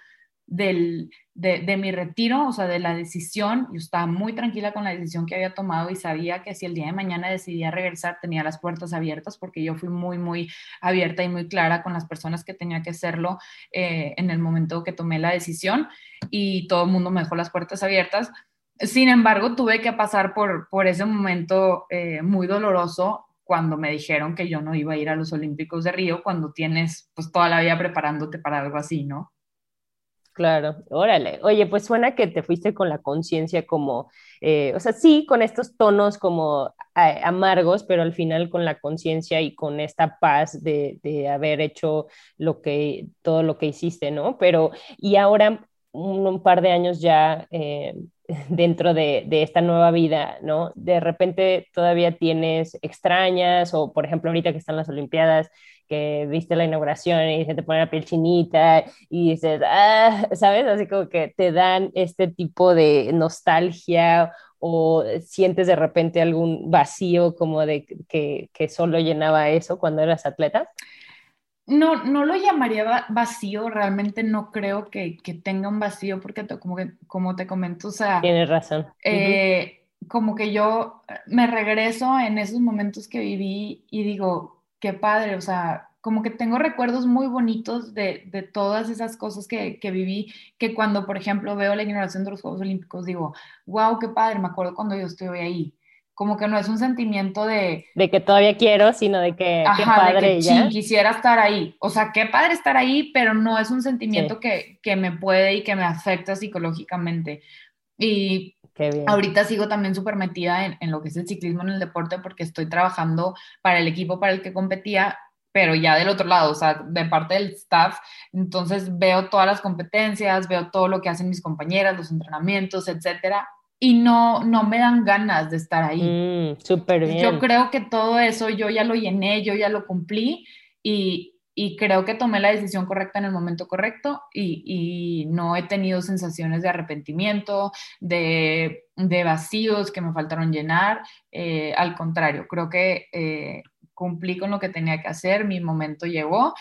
del, de, mi retiro, o sea, de la decisión. Yo estaba muy tranquila con la decisión que había tomado y sabía que si el día de mañana decidía regresar, tenía las puertas abiertas porque yo fui muy, muy abierta y muy clara con las personas que tenía que hacerlo eh, en el momento que tomé la decisión y todo el mundo me dejó las puertas abiertas. Sin embargo, tuve que pasar por, por ese momento eh, muy doloroso cuando me dijeron que yo no iba a ir a los Olímpicos de Río cuando tienes pues toda la vida preparándote para algo así, ¿no?
Claro, órale. Oye, pues suena que te fuiste con la conciencia como, eh, o sea, sí, con estos tonos como eh, amargos, pero al final con la conciencia y con esta paz de, de, haber hecho lo que, todo lo que hiciste, ¿no? Pero, y ahora, un, par de años ya eh, dentro de, de, esta nueva vida, ¿no? De repente todavía tienes extrañas o, por ejemplo, ahorita que están las Olimpiadas, que viste la inauguración y se te pone la piel chinita y dices, ah, ¿sabes? Así como que te dan este tipo de nostalgia o sientes de repente algún vacío como de que, que solo llenaba eso cuando eras atleta?
No, no lo llamaría vacío, realmente no creo que, que tenga un vacío porque como, que, como te comento, o sea...
Tienes razón.
Eh, como que yo me regreso en esos momentos que viví y digo, qué padre, o sea, como que tengo recuerdos muy bonitos de, de todas esas cosas que, que, viví, que cuando, por ejemplo, veo la inauguración de los Juegos Olímpicos, digo, wow, qué padre, me acuerdo cuando yo estuve ahí. Como que no es un sentimiento de...
De que todavía quiero, sino de que qué padre
Sí, quisiera estar ahí. O sea, qué padre estar ahí, pero no es un sentimiento que, que me puede y que me afecta psicológicamente. Y Ahorita sigo también súper metida en, lo que es el ciclismo en el deporte porque estoy trabajando para el equipo para el que competía, pero ya del otro lado, o sea, de parte del staff. Entonces veo todas las competencias, veo todo lo que hacen mis compañeras, los entrenamientos, etcétera. Y no, no me dan ganas de estar ahí.
Mm, súper bien.
Yo creo que todo eso yo ya lo llené, yo ya lo cumplí y, y creo que tomé la decisión correcta en el momento correcto y, no he tenido sensaciones de arrepentimiento, de, vacíos que me faltaron llenar. Eh, al contrario, creo que eh, cumplí con lo que tenía que hacer, mi momento llegó.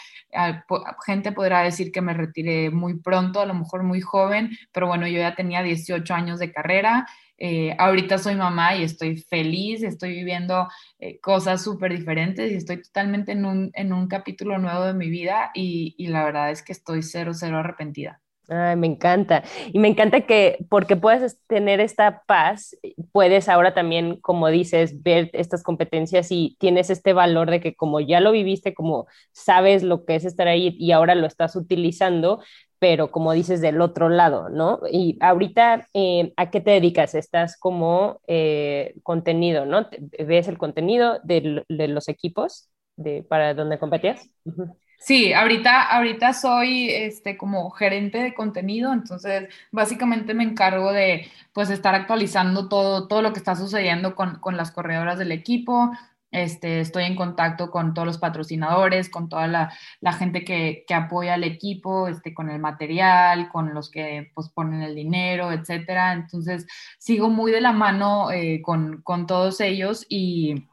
gente podrá decir que me retiré muy pronto, a lo mejor muy joven, pero bueno, yo ya tenía 18 años de carrera. Eh, ahorita soy mamá y estoy feliz, estoy viviendo eh, cosas súper diferentes y estoy totalmente en un, en un capítulo nuevo de mi vida y, y la verdad es que estoy cero, cero arrepentida.
Me encanta. Y me encanta que porque puedes tener esta paz, puedes ahora también, como dices, ver estas competencias y tienes este valor de que como ya lo viviste, como sabes lo que es estar ahí y ahora lo estás utilizando, pero como dices, del otro lado, ¿no? Y ahorita, eh, ¿a qué te dedicas? Estás como eh, contenido, ¿no? ¿Ves el contenido de, los equipos de, para donde competías?
Sí, ahorita, ahorita soy este, como gerente de contenido, entonces básicamente me encargo de pues estar actualizando todo, todo lo que está sucediendo con, con las corredoras del equipo, este, estoy en contacto con todos los patrocinadores, con toda la, gente que, apoya al equipo, este, con el material, con los que pues, ponen el dinero, etcétera. Entonces, sigo muy de la mano eh, con, con todos ellos y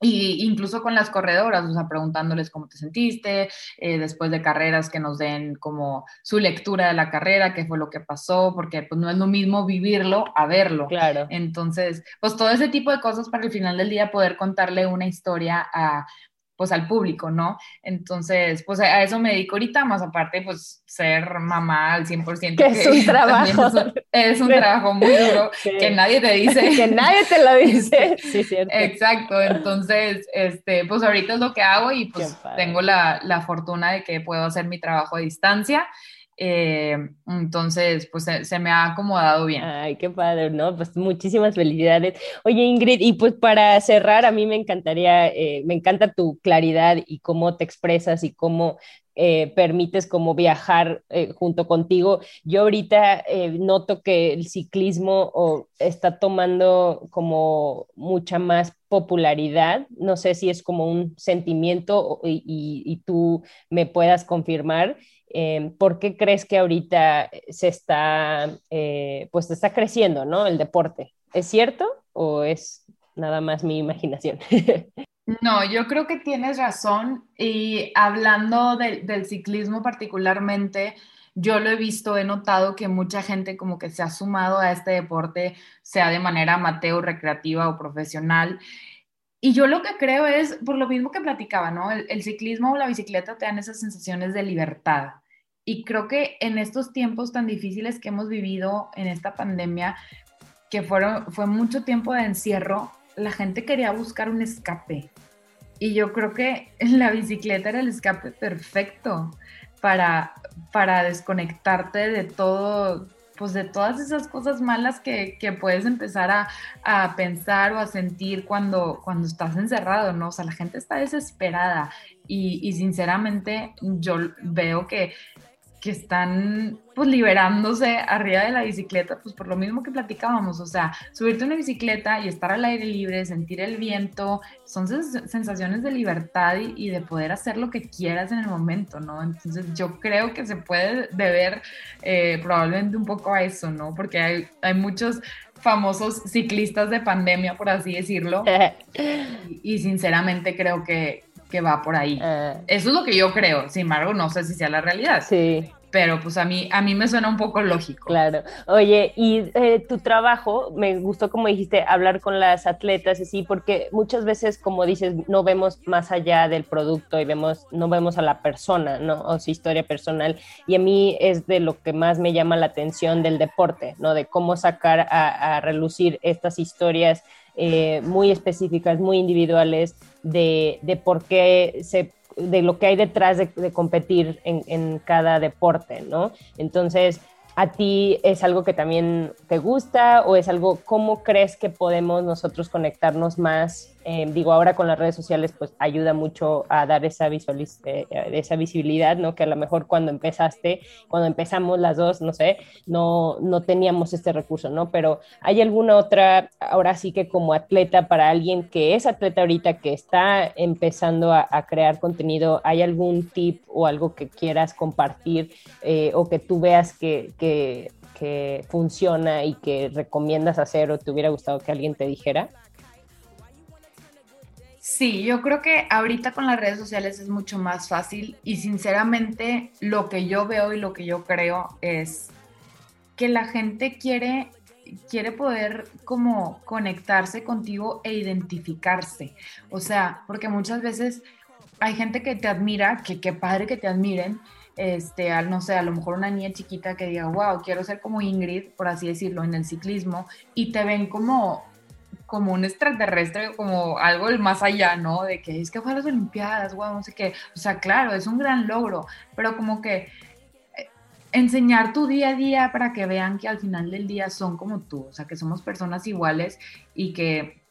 y incluso con las corredoras, o sea, preguntándoles cómo te sentiste, eh, después de carreras que nos den como su lectura de la carrera, qué fue lo que pasó, porque pues no es lo mismo vivirlo a verlo.
Claro.
Entonces, pues todo ese tipo de cosas para el final del día poder contarle una historia a pues al público, ¿no? Entonces, pues a eso me dedico ahorita, más aparte, pues ser mamá al 100%.
Que es un trabajo.
Es un, trabajo muy duro que nadie te dice.
que nadie te lo dice. Sí, cierto.
Exacto, entonces, este, pues ahorita es lo que hago y pues tengo la, la fortuna de que puedo hacer mi trabajo a distancia eh, entonces, pues se, me ha acomodado bien.
Ay, qué padre, ¿no? Pues muchísimas felicidades. Oye, Ingrid, y pues para cerrar, a mí me encantaría, eh, me encanta tu claridad y cómo te expresas y cómo eh, permites como viajar junto contigo. Yo ahorita noto que el ciclismo está tomando como mucha más popularidad. No sé si es como un sentimiento y, y tú me puedas confirmar. Em, ¿por qué crees que ahorita se está, eh, pues está creciendo, ¿no? El deporte. ¿Es cierto o es nada más mi imaginación?
No, yo creo que tienes razón y hablando del ciclismo particularmente, yo lo he visto, he notado que mucha gente como que se ha sumado a este deporte, sea de manera amateur, recreativa o profesional. Y yo lo que creo es, por lo mismo que platicaba, ¿no? El, ciclismo o la bicicleta te dan esas sensaciones de libertad. Y creo que en estos tiempos tan difíciles que hemos vivido en esta pandemia, que fueron, fue mucho tiempo de encierro, la gente quería buscar un escape. Y yo creo que la bicicleta era el escape perfecto para, para desconectarte de todo, pues de todas esas cosas malas que, puedes empezar a, pensar o a sentir cuando, cuando estás encerrado, ¿no? O sea, la gente está desesperada y, y sinceramente yo veo que que están pues liberándose arriba de la bicicleta, pues por lo mismo que platicábamos, o sea, subirte a una bicicleta y estar al aire libre, sentir el viento, son sensaciones de libertad y, de poder hacer lo que quieras en el momento, ¿no? Entonces yo creo que se puede deber eh, probablemente un poco a eso, ¿no? Porque hay, hay muchos famosos ciclistas de pandemia, por así decirlo, y, sinceramente creo que, que va por ahí. Eh. Eso es lo que yo creo, sin embargo, no sé si sea la realidad.
Sí
pero pues a mí, a mí me suena un poco lógico.
Claro. Oye, y eh, tu trabajo, me gustó como dijiste, hablar con las atletas, así, porque muchas veces, como dices, no vemos más allá del producto y vemos, no vemos a la persona, ¿no? O su historia personal. Y a mí es de lo que más me llama la atención del deporte, ¿no? De cómo sacar a, relucir estas historias eh, muy específicas, muy individuales, de, de por qué se de lo que hay detrás de, competir en, en, cada deporte, ¿no? Entonces, ¿a ti es algo que también te gusta o es algo, cómo crees que podemos nosotros conectarnos más Em, digo, ahora con las redes sociales, pues ayuda mucho a dar esa, visualiz eh, esa visibilidad, ¿no? Que a lo mejor cuando empezaste, cuando empezamos las dos, no sé, no, no teníamos este recurso, ¿no? Pero hay alguna otra, ahora sí que como atleta, para alguien que es atleta ahorita, que está empezando a, crear contenido, ¿hay algún tip o algo que quieras compartir eh, o que tú veas que, que, que funciona y que recomiendas hacer o te hubiera gustado que alguien te dijera?
Sí, yo creo que ahorita con las redes sociales es mucho más fácil y sinceramente lo que yo veo y lo que yo creo es que la gente quiere quiere poder como conectarse contigo e identificarse. O sea, porque muchas veces hay gente que te admira, que qué padre que te admiren, este, al, no sé, a lo mejor una niña chiquita que diga, wow, quiero ser como Ingrid, por así decirlo, en el ciclismo, y te ven como como un extraterrestre, como algo del más allá, ¿no? De que es que fue a las Olimpiadas, wow, no sé qué. O sea, claro, es un gran logro, pero como que eh, enseñar tu día a día para que vean que al final del día son como tú, o sea, que somos personas iguales y que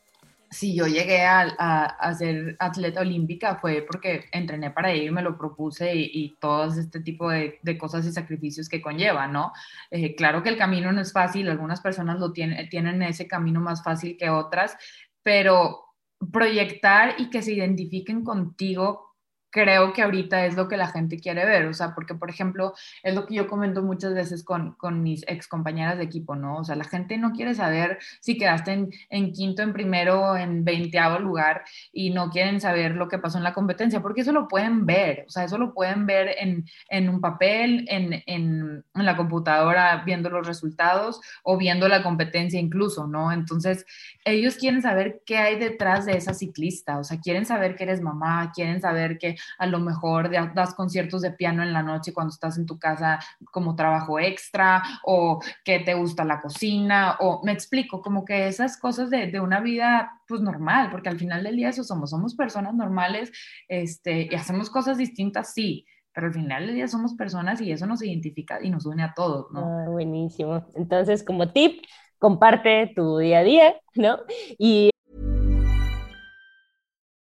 si yo llegué a, ser atleta olímpica fue porque entrené para ello y me lo propuse y, y todo este tipo de, cosas y sacrificios que conlleva, ¿no? Eh, claro que el camino no es fácil, algunas personas lo tienen, tienen ese camino más fácil que otras, pero proyectar y que se identifiquen contigo creo que ahorita es lo que la gente quiere ver, o sea, porque por ejemplo, es lo que yo comento muchas veces con, con mis ex compañeras de equipo, ¿no? O sea, la gente no quiere saber si quedaste en, en, quinto, en primero, en veinteavo lugar y no quieren saber lo que pasó en la competencia, porque eso lo pueden ver, o sea, eso lo pueden ver en, en un papel, en, en, en la computadora viendo los resultados o viendo la competencia incluso, ¿no? Entonces, ellos quieren saber qué hay detrás de esa ciclista, o sea, quieren saber que eres mamá, quieren saber que a lo mejor das conciertos de piano en la noche cuando estás en tu casa como trabajo extra o que te gusta la cocina o me explico, como que esas cosas de, de una vida pues normal, porque al final del día eso somos, somos personas normales este, y hacemos cosas distintas, sí, pero al final del día somos personas y eso nos identifica y nos une a todos, ¿no?
Ah, buenísimo. Entonces, como tip, comparte tu día a día, ¿no? Y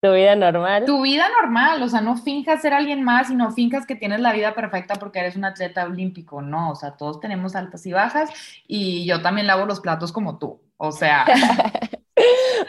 Tu vida normal.
Tu vida normal, o sea, no finjas ser alguien más y no finjas que tienes la vida perfecta porque eres un atleta olímpico, no, o sea, todos tenemos altas y bajas y yo también lavo los platos como tú, o sea.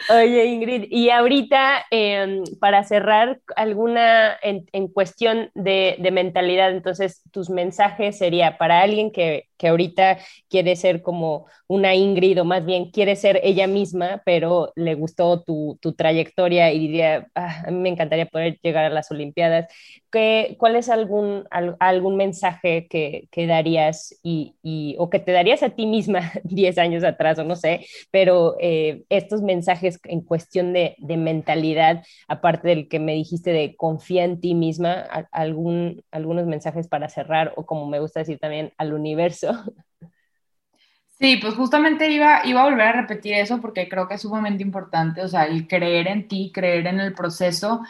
Oye, Ingrid, y ahorita, em, para cerrar, alguna en, cuestión de, de, mentalidad, entonces, tus mensajes sería para alguien que, que ahorita quiere ser como una Ingrid o más bien quiere ser ella misma, pero le gustó tu, tu trayectoria y diría, ah, a mí me encantaría poder llegar a las Olimpiadas. ¿Qué, ¿Cuál es algún, algún mensaje que, que darías y, y, o que te darías a ti misma 10 años atrás o no sé, pero eh, estos mensajes en cuestión de, de, mentalidad, aparte del que me dijiste de confía en ti misma, algún, algunos mensajes para cerrar o como me gusta decir también al universo
Sí, pues justamente iba, iba a volver a repetir eso porque creo que es sumamente importante, o sea, el creer en ti, creer en el proceso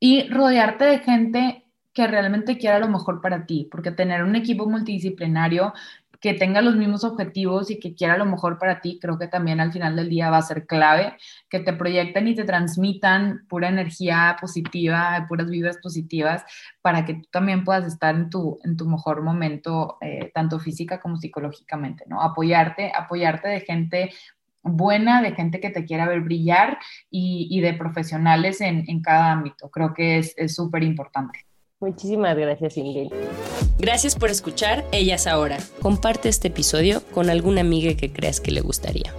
y rodearte de gente que realmente quiera lo mejor para ti, porque tener un equipo multidisciplinario que tenga los mismos objetivos y que quiera lo mejor para ti, creo que también al final del día va a ser clave, que te proyecten y te transmitan pura energía positiva, puras vibras positivas, para que tú también puedas estar en tu, en tu mejor momento, eh, tanto física como psicológicamente, ¿no? Apoyarte, apoyarte de gente buena, de gente que te quiera ver brillar y, de profesionales en, en, cada ámbito. Creo que es súper importante.
Muchísimas gracias, Ingrid.
Gracias por escuchar Ellas Ahora.
Comparte este episodio con alguna amiga que creas que le gustaría.